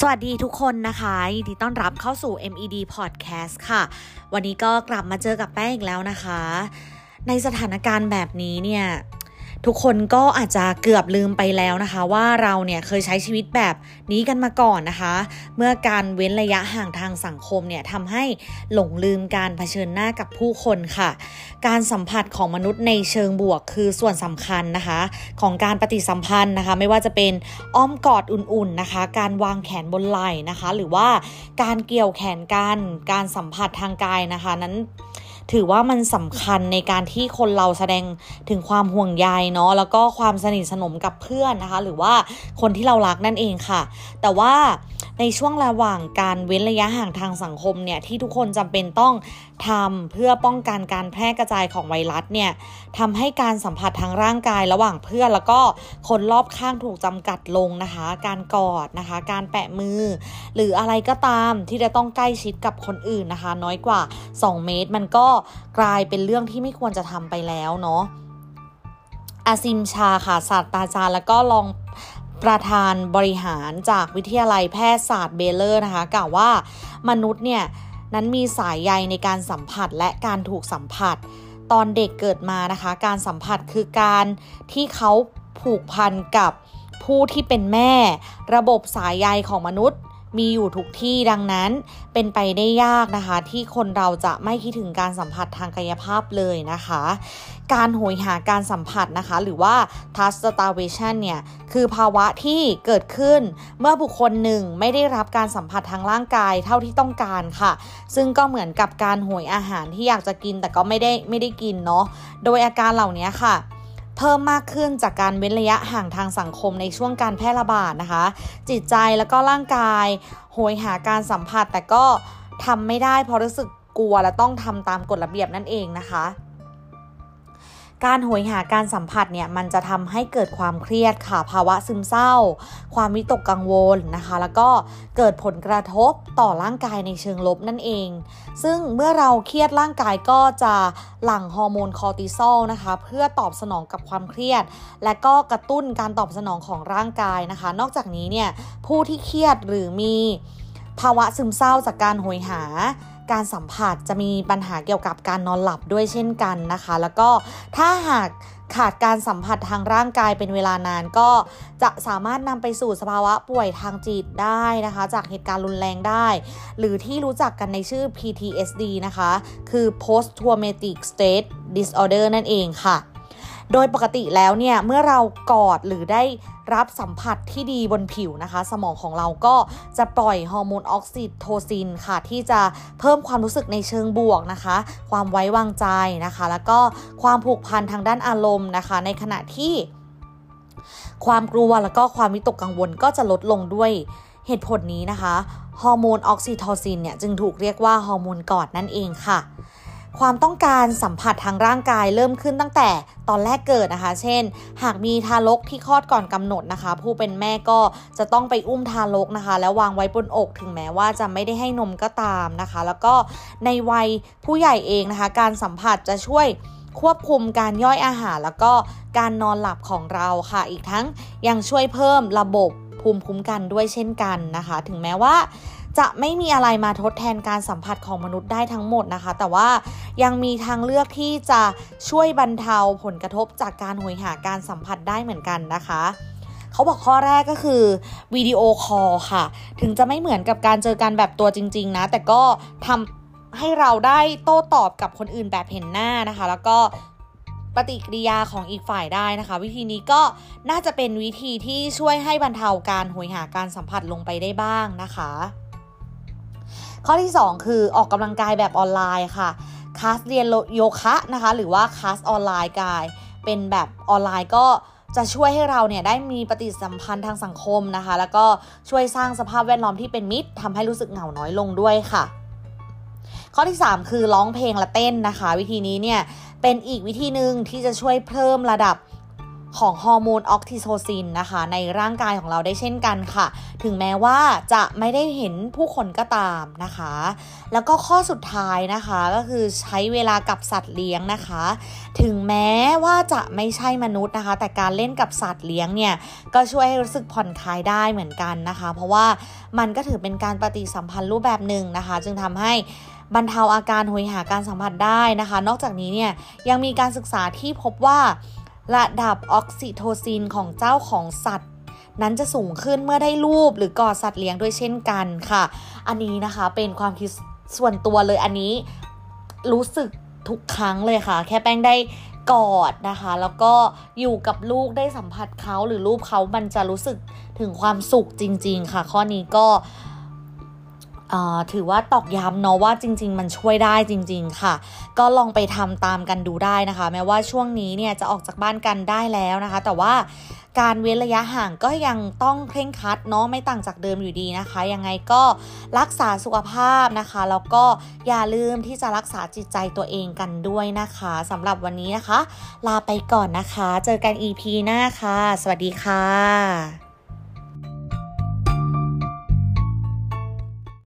สวัสดีทุกคนนะคะยินดีต้อนรับเข้าสู่ MED Podcast ค่ะ วันนี้ก็กลับมาเจอกับแป้งอีกแล้วนะคะ ในสถานการณ์แบบนี้เนี่ย ทุกคนก็อาจจะเกือบลืมไปแล้วนะคะ ว่าเราเนี่ยเคยใช้ชีวิตแบบนี้กันมาก่อนนะคะ เมื่อการเว้นระยะห่างทางสังคมเนี่ยทำให้หลงลืมการเผชิญหน้ากับผู้คนค่ะ การสัมผัสของมนุษย์ในเชิงบวกคือส่วนสำคัญนะคะ ของการปฏิสัมพันธ์นะคะ ไม่ว่าจะเป็นอ้อมกอดอุ่นๆนะคะ การวางแขนบนไหล่นะคะ หรือว่าการเกี่ยวแขนกันการสัมผัสทางกายนะคะ นั้น ถือว่ามันสำคัญในการที่คนเราแสดงถึงความห่วงใยเนาะแล้วก็ความสนิทสนมกับเพื่อนนะคะ หรือว่าคนที่เรารักนั่นเองค่ะ แต่ว่า ในช่วงระหว่างการเว้นระยะห่างทางสังคมเนี่ยที่ทุกคนจำเป็นต้องทำเพื่อป้องกันการแพร่กระจายของไวรัสเนี่ยทำให้การสัมผัสทางร่างกายระหว่างเพื่อนแล้วก็คนรอบข้างถูกจำกัดลงนะคะ การกอดนะคะ การแปะมือ หรืออะไรก็ตามที่จะต้องใกล้ชิดกับคนอื่นนะคะ น้อยกว่า 2 เมตร มันก็กลายเป็นเรื่องที่ไม่ควรจะทำไปแล้วเนาะอาซิมชาค่ะศาสตราจารย์แล้วก็ลอง ประธานบริหารจากวิทยาลัยแพทยศาสตร์เบเลอร์นะคะกล่าวว่ามนุษย์เนี่ยนั้นมีสายใยในการสัมผัสและการถูกสัมผัส ตอนเด็กเกิดมานะคะ การสัมผัสคือการที่เขาผูกพันกับผู้ที่เป็นแม่ ระบบสายใยของมนุษย์ มีอยู่ทุกที่ดังนั้นเป็นไปได้ยากนะคะ ที่คนเราจะไม่คิดถึงการสัมผัสทางกายภาพเลยนะคะ การโหยหาการสัมผัสนะคะ หรือว่า touch starvation เนี่ย คือภาวะที่เกิดขึ้นเมื่อบุคคลหนึ่งไม่ได้รับการสัมผัสทางร่างกายเท่าที่ต้องการค่ะ ซึ่งก็เหมือนกับการโหยอาหารที่อยากจะกินแต่ก็ไม่ได้ไม่ได้กินเนาะโดยอาการเหล่านี้ค่ะ เพิ่มมากขึ้นจากการเว้นระยะห่างทางสังคมในช่วงการแพร่ระบาดนะคะ จิตใจแล้วก็ร่างกาย โหยหาการสัมผัสแต่ก็ทำไม่ได้เพราะรู้สึกกลัวและต้องทำตามกฎระเบียบนั่นเองนะคะ การหวยหาการสัมผัสเนี่ยมันจะทำให้เกิดความเครียดค่ะ ภาวะซึมเศร้า ความวิตกกังวลนะคะ แล้วก็เกิดผลกระทบต่อร่างกายในเชิงลบนั่นเอง ซึ่งเมื่อเราเครียดร่างกายก็จะหลั่งฮอร์โมนคอร์ติซอลนะคะ เพื่อตอบสนองกับความเครียด และก็กระตุ้นการตอบสนองของร่างกายนะคะ นอกจากนี้เนี่ยผู้ที่เครียดหรือมีภาวะซึมเศร้าจากการหวยหา การสัมผัสจะมีปัญหาเกี่ยวกับการนอนหลับด้วยเช่นกันนะคะ แล้วก็ถ้าหากขาดการสัมผัสทางร่างกายเป็นเวลานานก็จะสามารถนำไปสู่สภาวะป่วยทางจิตได้นะคะ จากเหตุการณ์รุนแรงได้ หรือที่รู้จักกันในชื่อ PTSD นะคะ คือ Post Traumatic Stress Disorder นั่นเองค่ะ โดยปกติแล้วเนี่ยเมื่อเรากอดหรือได้รับสัมผัสที่ดีบนผิวนะคะ สมองของเราก็จะปล่อยฮอร์โมนออกซิโทซินค่ะ ที่จะเพิ่มความรู้สึกในเชิงบวกนะคะ ความไว้วางใจนะคะ แล้วก็ความผูกพันทางด้านอารมณ์นะคะ ในขณะที่ความกลัวแล้วก็ความวิตกกังวลก็จะลดลงด้วยเหตุผลนี้นะคะ ฮอร์โมนออกซิโทซินเนี่ยจึงถูกเรียกว่าฮอร์โมนกอดนั่นเองค่ะ ความต้องการสัมผัสทางร่างกายเริ่มขึ้นตั้งแต่ตอนแรกเกิดนะคะ เช่น หากมีทารกที่คลอดก่อนกำหนดนะคะ ผู้เป็นแม่ก็จะต้องไปอุ้มทารกนะคะ แล้ววางไว้บนอกถึงแม้ว่าจะไม่ได้ให้นมก็ตามนะคะ แล้วก็ในวัยผู้ใหญ่เองนะคะ การสัมผัสจะช่วยควบคุมการย่อยอาหารแล้วก็การนอนหลับของเราค่ะ อีกทั้งยังช่วยเพิ่มระบบภูมิคุ้มกันด้วยเช่นกันนะคะ ถึงแม้ว่า จะไม่มีอะไรมาทดแทนการสัมผัสของมนุษย์ได้ทั้งหมดนะคะ แต่ว่ายังมีทางเลือกที่จะช่วยบรรเทาผลกระทบจากการหวยหาการสัมผัสได้เหมือนกันนะคะเขาบอกข้อแรกก็คือวิดีโอคอลค่ะ ถึงจะไม่เหมือนกับการเจอกันแบบตัวจริง ๆ นะ แต่ก็ทำให้เราได้โต้ตอบกับคนอื่นแบบเห็นหน้านะคะ แล้วก็ปฏิกิริยาของอีกฝ่ายได้นะคะ วิธีนี้ก็น่าจะเป็นวิธีที่ช่วยให้บรรเทาการหวยหาการสัมผัสลงไปได้บ้างนะคะ ข้อที่ 2 คือออกกำลังกายแบบออนไลน์ค่ะคลาสเรียนโยคะนะคะ หรือว่าคลาสออนไลน์กาย เป็นแบบออนไลน์ก็จะช่วยให้เราเนี่ยได้มีปฏิสัมพันธ์ทางสังคมนะคะ แล้วก็ช่วยสร้างสภาพแวดล้อมที่เป็นมิตรทำให้รู้สึกเหงาน้อยลงด้วยค่ะ ข้อที่ 3 คือร้องเพลงและเต้นนะคะ วิธีนี้เนี่ยเป็นอีกวิธีหนึ่งที่จะช่วยเพิ่มระดับ ของฮอร์โมนออกซิโทซินนะคะ ในร่างกายของเราได้เช่นกันค่ะ ถึงแม้ว่าจะไม่ได้เห็นผู้คนก็ตามนะคะ แล้วก็ข้อสุดท้ายนะคะก็คือใช้เวลากับสัตว์เลี้ยงนะคะ ถึงแม้ว่าจะไม่ใช่มนุษย์นะคะ แต่การเล่นกับสัตว์เลี้ยงเนี่ยก็ช่วยให้รู้สึกผ่อนคลายได้เหมือนกันนะคะ เพราะว่ามันก็ถือเป็นการปฏิสัมพันธ์รูปแบบหนึ่งนะคะ จึงทำให้บรรเทาอาการหวยหาการสัมผัสได้นะคะ นอกจากนี้เนี่ยยังมีการศึกษาที่พบว่า ระดับออกซิโทซินของเจ้าของสัตว์ นั้นจะสูงขึ้นเมื่อได้รูปหรือกอดสัตว์เลี้ยงด้วยเช่นกันค่ะ อันนี้นะคะเป็นความคิดส่วนตัวเลยอันนี้รู้สึกทุกครั้งเลยค่ะ แค่แป้งได้กอดนะคะ แล้วก็อยู่กับลูกได้สัมผัสเขาหรือรูปเขามันจะรู้สึกถึงความสุขจริง ๆ ค่ะ ข้อนี้ก็ ถือว่าตอกย้ำเนาะว่าจริง ๆ มันช่วยได้จริง ๆ ค่ะ ก็ลองไปทำตามกันดูได้นะคะ แม้ว่าช่วงนี้เนี่ยจะออกจากบ้านกันได้แล้วนะคะ แต่ว่าการเว้นระยะห่างก็ยังต้องเคร่งครัดเนาะไม่ต่างจากเดิมอยู่ดีนะคะ ยังไงก็รักษาสุขภาพนะคะ แล้วก็อย่าลืมที่จะรักษาจิตใจตัวเองกันด้วยนะคะสำหรับวันนี้นะคะ ลาไปก่อนนะคะ เจอกัน EP หน้าค่ะ สวัสดีค่ะ